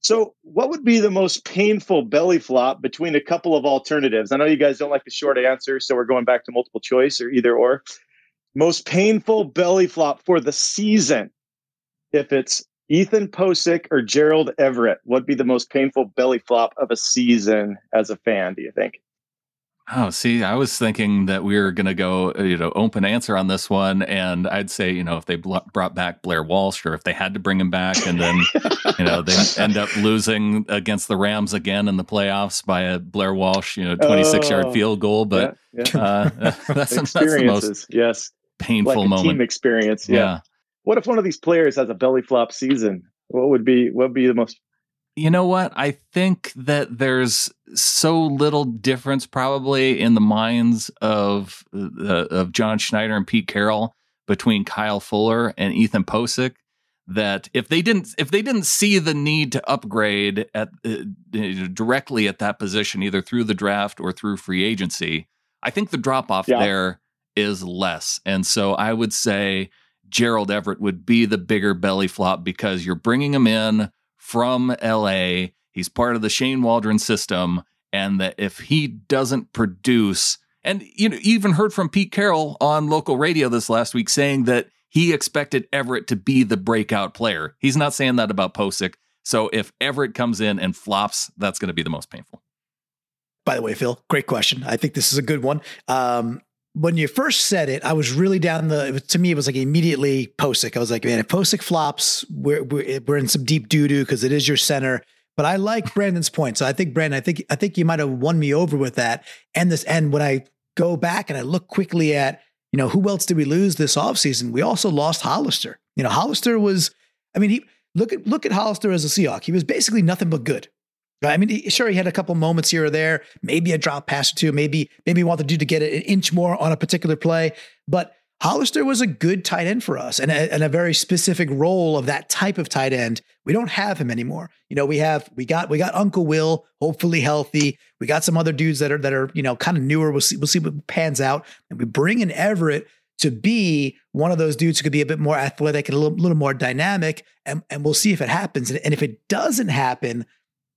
So, what would be the most painful belly flop between a couple of alternatives? I know you guys don't like the short answer, so we're going back to multiple choice or either or. Most painful belly flop for the season. If it's Ethan Pocic or Gerald Everett, what'd be the most painful belly flop of a season as a fan, do you think? Oh, see, I was thinking that we were going to go, uh, you know, open answer on this one, and I'd say, you know, if they brought back Blair Walsh, or if they had to bring him back, and then, you know, they end up losing against the Rams again in the playoffs by a Blair Walsh, you know, twenty-six yard oh, field goal. But yeah, yeah. Uh, that's, that's, the most yes painful like moment. Team experience. Yeah. yeah. What if one of these players has a belly flop season? What would be what would be the most you know what? I think that there's so little difference probably in the minds of uh, of John Schneider and Pete Carroll between Kyle Fuller and Ethan Pocic that if they didn't if they didn't see the need to upgrade at uh, directly at that position either through the draft or through free agency, I think the drop off yeah. there is less. And so I would say Gerald Everett would be the bigger belly flop because you're bringing him in from LA. He's part of the Shane Waldron system. And that if he doesn't produce, and you know, even heard from Pete Carroll on local radio this last week saying that he expected Everett to be the breakout player. He's not saying that about Pocic. So if Everett comes in and flops, that's going to be the most painful. By the way, Phil, great question. I think this is a good one. Um, when you first said it, I was really down the. To me, it was like immediately Pocic. I was like, man, if Pocic flops, we're we're, we're in some deep doo doo because it is your center. But I like Brandon's point, so I think Brandon, I think I think you might have won me over with that. And this, and when I go back and I look quickly at, you know, who else did we lose this offseason? We also lost Hollister. You know, Hollister was, I mean, he look at look at Hollister as a Seahawk. He was basically nothing but good. I mean, he, sure, he had a couple moments here or there, maybe a drop pass or two, maybe maybe wanted to do to get an inch more on a particular play. But Hollister was a good tight end for us and a, and a very specific role of that type of tight end. We don't have him anymore. You know, we have we got we got Uncle Will, hopefully healthy. We got some other dudes that are that are you know kind of newer. We'll see we'll see what pans out, and we bring in Everett to be one of those dudes who could be a bit more athletic and a little, little more dynamic, and, and we'll see if it happens. And if it doesn't happen,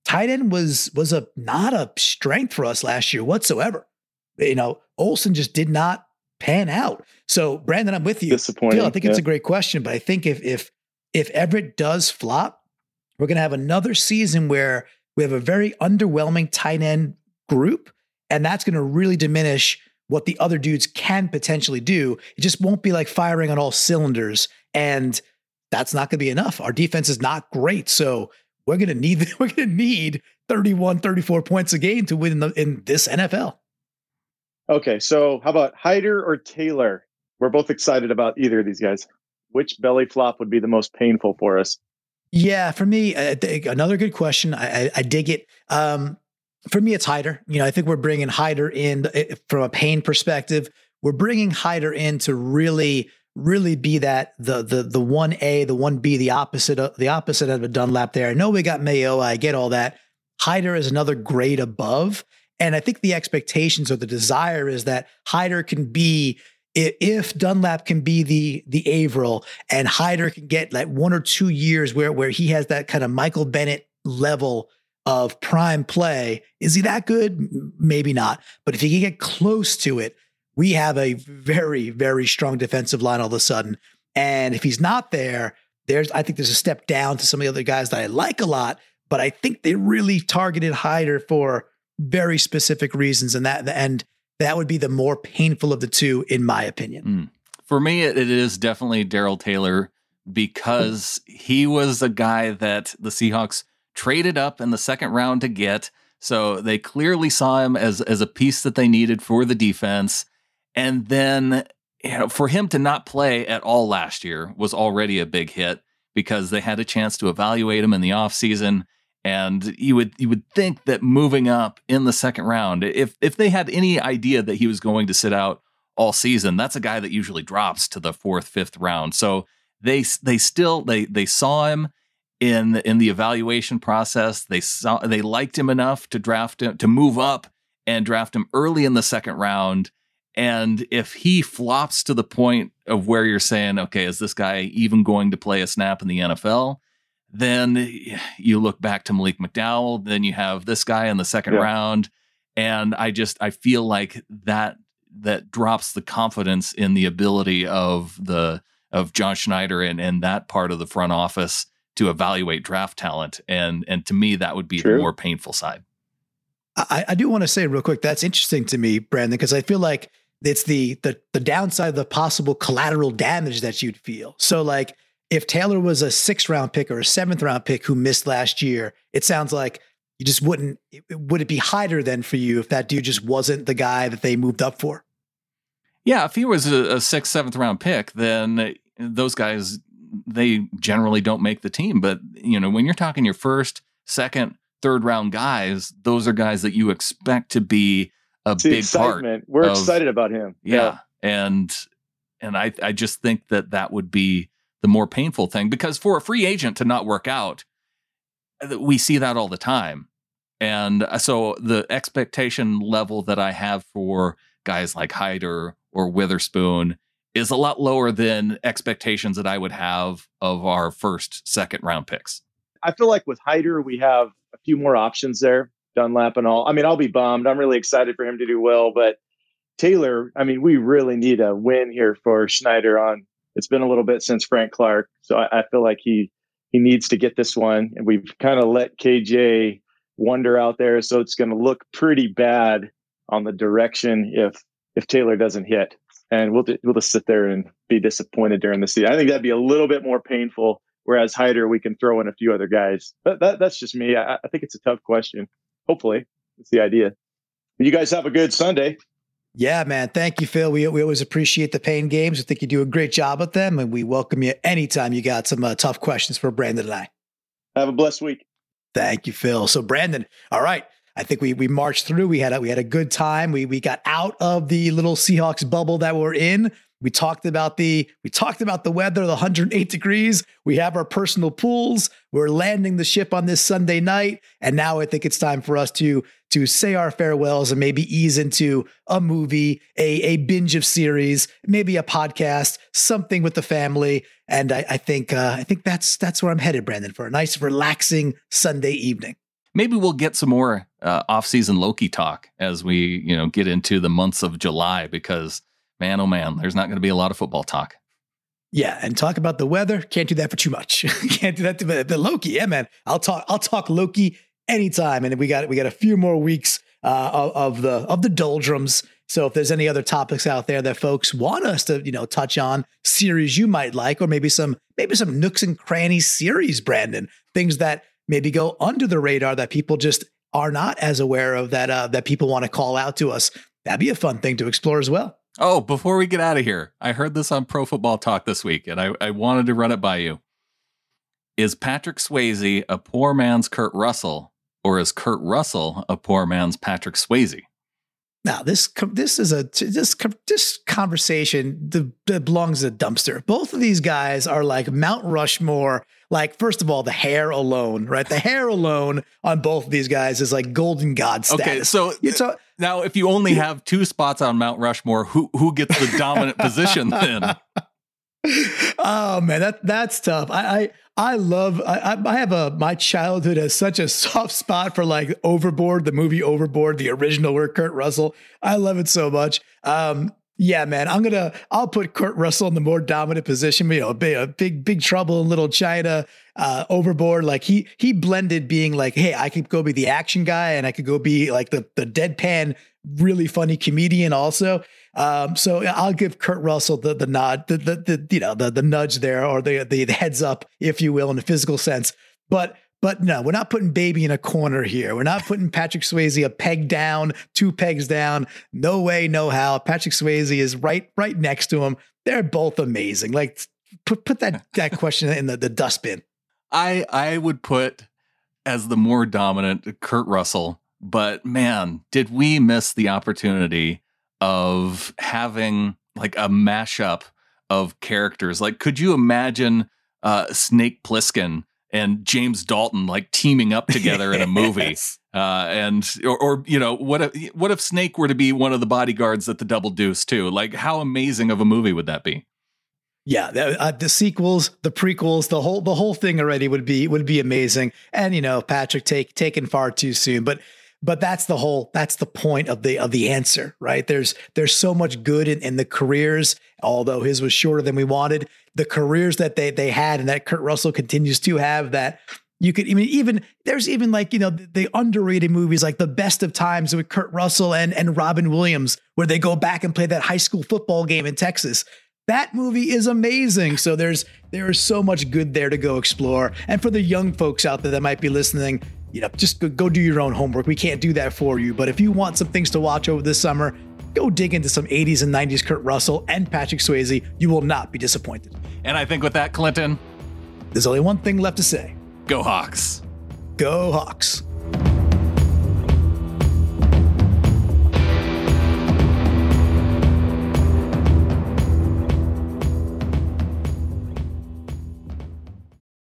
tight end was was a not a strength for us last year whatsoever. You know, Olsen just did not pan out. So, Brandon, I'm with you. Disappointing. I think yeah. it's a great question, but I think if if if Everett does flop, we're going to have another season where we have a very underwhelming tight end group, and that's going to really diminish what the other dudes can potentially do. It just won't be like firing on all cylinders, and that's not going to be enough. Our defense is not great, so we're going to need we're going to need 31 34 points a game to win in, the, in this NFL. Okay, so how about Hyder or Taylor? We're both excited about either of these guys. Which belly flop would be the most painful for us? Yeah, for me, another good question. I, I, I dig it. Um, for me, it's Hyder. You know, I think we're bringing Hyder in uh, from a pain perspective. We're bringing Hyder in to really really be that the the the one A, the one B, the opposite of the opposite of a Dunlap there. I know we got Mayo, I get all that. Hyder is another grade above. And I think the expectations or the desire is that Hyder can be if Dunlap can be the the Avril and Hyder can get like one or two years where where he has that kind of Michael Bennett level of prime play, is he that good? Maybe not. But if he can get close to it, we have a very very strong defensive line all of a sudden. And if he's not there, there's I think there's a step down to some of the other guys that I like a lot. But I think they really targeted Hyder for very specific reasons, and that and that would be the more painful of the two, in my opinion. Mm. For me, it, is definitely Darrell Taylor because he was a guy that the Seahawks traded up in the second round to get. So they clearly saw him as as a piece that they needed for the defense. And then you know, for him to not play at all last year was already a big hit because they had a chance to evaluate him in the offseason. And you would you would think that moving up in the second round, if if they had any idea that he was going to sit out all season, that's a guy that usually drops to the fourth, fifth round. So they they still they they saw him in in the evaluation process. They saw they liked him enough to draft him to move up and draft him early in the second round. And if he flops to the point of where you're saying, okay, is this guy even going to play a snap in the NFL? Then you look back to Malik McDowell. Then you have this guy in the second yeah. round, and I just I feel like that that drops the confidence in the ability of the of John Schneider and and that part of the front office to evaluate draft talent. And and to me, that would be True. the more painful side. I, I do want to say real quick that's interesting to me, Brandon, because I feel like it's the the the downside of the possible collateral damage that you'd feel. So like if Taylor was a sixth round pick or a seventh round pick who missed last year, it sounds like you just wouldn't. Would it be Hyder then for you if that dude just wasn't the guy that they moved up for? Yeah, if he was a, a sixth, seventh round pick, then those guys they generally don't make the team. But you know, when you're talking your first, second, third round guys, those are guys that you expect to be a it's big excitement. part. We're of, excited about him. Yeah, yeah, and and I I just think that that would be the more painful thing because for a free agent to not work out, uh, we see that all the time. And uh, so the expectation level that I have for guys like Hyder or Witherspoon is a lot lower than expectations that I would have of our first, second round picks. I feel like with Hyder, we have a few more options there, Dunlap and all. I mean, I'll be bummed. I'm really excited for him to do well, but Taylor, I mean, we really need a win here for Schneider on it's been a little bit since Frank Clark, so I, I feel like he he needs to get this one, and we've kind of let KJ wander out there, so it's going to look pretty bad on the direction if if Taylor doesn't hit, and we'll we'll just sit there and be disappointed during the season. I think that'd be a little bit more painful. Whereas Hyder, we can throw in a few other guys. But that, that's just me. I, I think it's a tough question. Hopefully, it's the idea. You guys have a good Sunday. Yeah, man. Thank you, Phil. We, we always appreciate the pain games. I think you do a great job with them, and we welcome you anytime you got some uh, tough questions for Brandon and I. Have a blessed week. Thank you, Phil. So, Brandon, all right. I think we we marched through. We had a, we had a good time. We we got out of the little Seahawks bubble that we're in. We talked about the we talked about the weather, the 108 degrees. We have our personal pools. We're landing the ship on this Sunday night, and now I think it's time for us to to say our farewells and maybe ease into a movie, a, a binge of series, maybe a podcast, something with the family. And I, I think uh, I think that's that's where I'm headed, Brandon, for a nice, relaxing Sunday evening. Maybe we'll get some more uh, off-season Loki talk as we you know get into the months of July because man, oh man, there's not going to be a lot of football talk. Yeah, and talk about the weather. Can't do that for too much. Can't do that to the Loki. Yeah, man. I'll talk. I'll talk Loki anytime. And we got we got a few more weeks uh, of, of the of the doldrums. So if there's any other topics out there that folks want us to, you know, touch on series you might like, or maybe some maybe some nooks and crannies series, Brandon, things that maybe go under the radar that people just are not as aware of that uh, that people want to call out to us. That'd be a fun thing to explore as well. Oh, before we get out of here, I heard this on Pro Football Talk this week, and I, I wanted to run it by you. Is Patrick Swayze a poor man's Kurt Russell, or is Kurt Russell a poor man's Patrick Swayze? Now this this is a this this conversation that belongs to a dumpster. Both of these guys are like Mount Rushmore Like, first of all, the hair alone, right? The hair alone on both of these guys is like golden god status. Okay, so It's a, now if you only have two spots on Mount Rushmore, who who gets the dominant position then? oh man, that that's tough. I I, I love. I, I have a my childhood has such a soft spot for like Overboard, the movie Overboard, the original where Kurt Russell. I love it so much. Um, yeah, man, I'm gonna I'll put Kurt Russell in the more dominant position. You know, big big, big trouble in Little China, uh, Overboard. Like he he blended being like, hey, I could go be the action guy, and I could go be like the the deadpan, really funny comedian also. Um, so I'll give Kurt Russell the the nod, the the, the you know the the nudge there, or the, the the heads up, if you will, in a physical sense. But but no, we're not putting baby in a corner here. We're not putting Patrick Swayze a peg down, two pegs down. No way, no how. Patrick Swayze is right right next to him. They're both amazing. Like put put that that question in the, the dustbin. I I would put as the more dominant Kurt Russell, but man, did we miss the opportunity of having like a mashup of characters? Like, could you imagine uh, Snake Plissken and James Dalton like teaming up together in a movie? Yes. Uh, and or, or you know what if what if Snake were to be one of the bodyguards at the Double Deuce too? Like, how amazing of a movie would that be? Yeah, the, uh, the sequels, the prequels, the whole the whole thing already would be would be amazing. And you know, Patrick take taken far too soon, but but that's the whole that's the point of the of the answer, right? There's there's so much good in, in the careers, although his was shorter than we wanted. The careers that they they had and that Kurt Russell continues to have that you could I mean even there's even like you know the, the underrated movies like the best of times with Kurt Russell and and Robin Williams where they go back and play that high school football game in Texas that movie is amazing. So there's there is so much good there to go explore. And for the young folks out there that might be listening, you know, just go, go do your own homework. We can't do that for you. But if you want some things to watch over this summer, go dig into some 80s and 90s Kurt Russell and Patrick Swayze. You will not be disappointed. And I think with that, Clinton, There's only one thing left to say. go Hawks. Go Hawks.